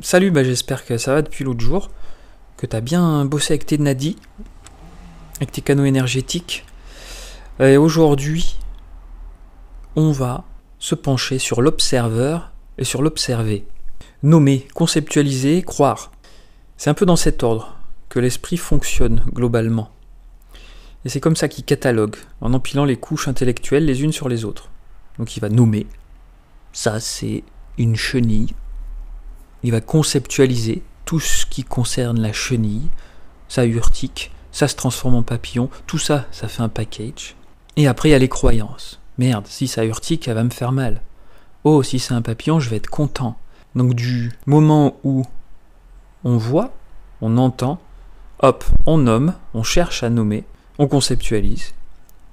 Salut, bah j'espère que ça va depuis l'autre jour, que t'as bien bossé avec tes nadis, avec tes canaux énergétiques. Et aujourd'hui, on va se pencher sur l'observeur et sur l'observé. Nommer, conceptualiser, croire. C'est un peu dans cet ordre que l'esprit fonctionne globalement. Et c'est comme ça qu'il catalogue, en empilant les couches intellectuelles les unes sur les autres. Donc il va nommer. Ça, c'est une chenille il va conceptualiser tout ce qui concerne la chenille, sa urtique, ça se transforme en papillon, tout ça, ça fait un package. Et après, il y a les croyances. Merde, si ça urtique, elle va me faire mal. Oh, si c'est un papillon, je vais être content. Donc du moment où on voit, on entend, hop, on nomme, on cherche à nommer, on conceptualise,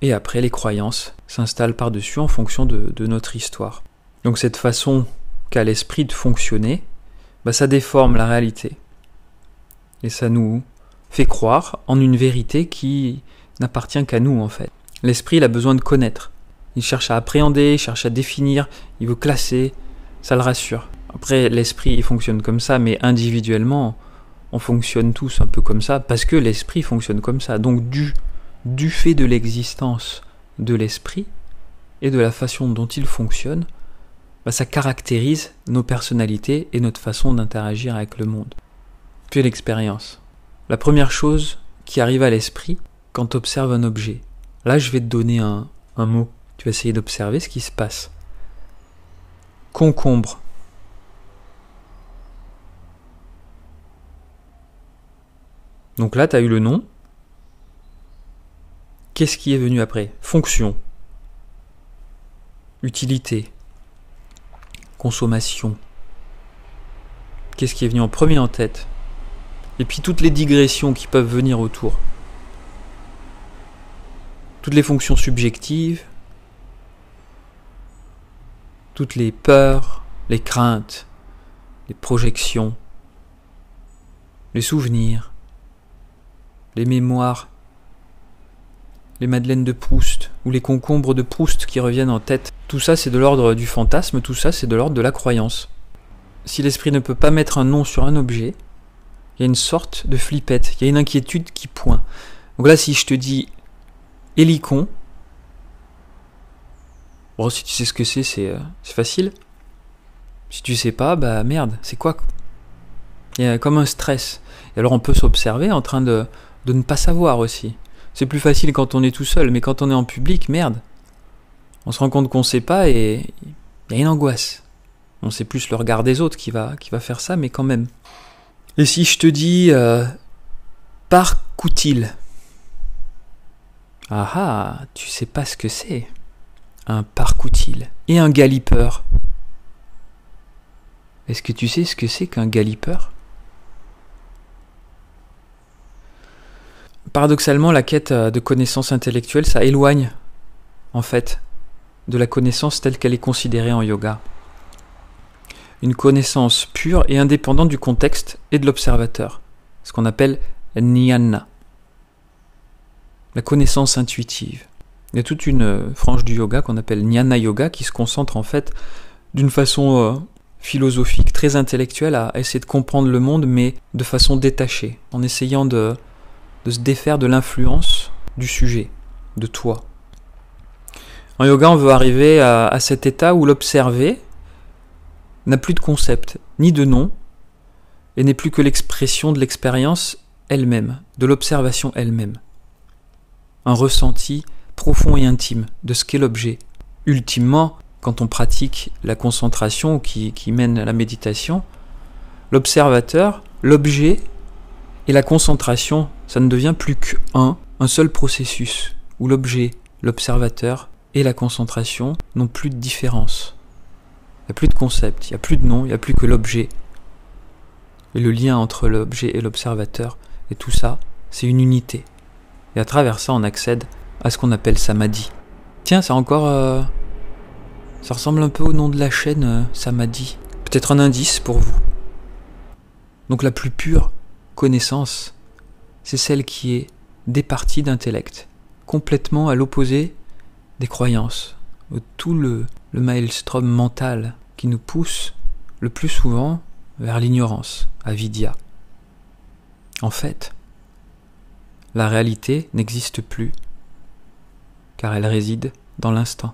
et après les croyances s'installent par-dessus en fonction de, de notre histoire. Donc cette façon qu'a l'esprit de fonctionner, bah, ça déforme la réalité. Et ça nous fait croire en une vérité qui n'appartient qu'à nous en fait. L'esprit, il a besoin de connaître. Il cherche à appréhender, il cherche à définir, il veut classer, ça le rassure. Après, l'esprit, il fonctionne comme ça, mais individuellement, on fonctionne tous un peu comme ça, parce que l'esprit fonctionne comme ça. Donc, du, du fait de l'existence de l'esprit et de la façon dont il fonctionne, bah, ça caractérise nos personnalités et notre façon d'interagir avec le monde. Puis l'expérience. La première chose qui arrive à l'esprit quand tu observes un objet. Là, je vais te donner un, un mot. Tu vas essayer d'observer ce qui se passe. Concombre. Donc là, tu as eu le nom. Qu'est-ce qui est venu après? Fonction. Utilité consommation. Qu'est-ce qui est venu en premier en tête? Et puis toutes les digressions qui peuvent venir autour. Toutes les fonctions subjectives, toutes les peurs, les craintes, les projections, les souvenirs, les mémoires, les madeleines de Proust ou les concombres de Proust qui reviennent en tête tout ça, c'est de l'ordre du fantasme, tout ça, c'est de l'ordre de la croyance. Si l'esprit ne peut pas mettre un nom sur un objet, il y a une sorte de flippette, il y a une inquiétude qui pointe. Donc là, si je te dis hélicon, bon, si tu sais ce que c'est, c'est euh, facile. Si tu sais pas, bah merde, c'est quoi? Il y a comme un stress. Et alors on peut s'observer en train de, de ne pas savoir aussi. C'est plus facile quand on est tout seul, mais quand on est en public, merde on se rend compte qu'on ne sait pas et il y a une angoisse. On sait plus le regard des autres qui va, qui va faire ça, mais quand même. Et si je te dis euh, parcoutile Ah ah, tu sais pas ce que c'est. Un parcoutile. Et un galipeur. Est-ce que tu sais ce que c'est qu'un galipeur? Paradoxalement, la quête euh, de connaissances intellectuelles, ça éloigne, en fait, de la connaissance telle qu'elle est considérée en yoga. Une connaissance pure et indépendante du contexte et de l'observateur, ce qu'on appelle jnana. La connaissance intuitive. Il y a toute une frange du yoga qu'on appelle jnana yoga qui se concentre en fait d'une façon euh, philosophique, très intellectuelle, à essayer de comprendre le monde, mais de façon détachée, en essayant de, de se défaire de l'influence du sujet, de toi. En yoga, on veut arriver à, cet état où l'observé n'a plus de concept, ni de nom, et n'est plus que l'expression de l'expérience elle-même, de l'observation elle-même. Un ressenti profond et intime de ce qu'est l'objet. Ultimement, quand on pratique la concentration qui, qui mène à la méditation, l'observateur, l'objet et la concentration, ça ne devient plus qu'un, un seul processus, où l'objet, l'observateur et la concentration n'ont plus de différence. Il n'y a plus de concept, il n'y a plus de nom, il n'y a plus que l'objet. Et le lien entre l'objet et l'observateur, et tout ça, c'est une unité. Et à travers ça, on accède à ce qu'on appelle samadhi. Tiens, ça encore... Euh, ça ressemble un peu au nom de la chaîne euh, samadhi. Peut-être un indice pour vous. Donc la plus pure connaissance, c'est celle qui est départie d'intellect, complètement à l'opposé des croyances, tout le, le maelstrom mental qui nous pousse le plus souvent vers l'ignorance, avidya. En fait, la réalité n'existe plus, car elle réside dans l'instant.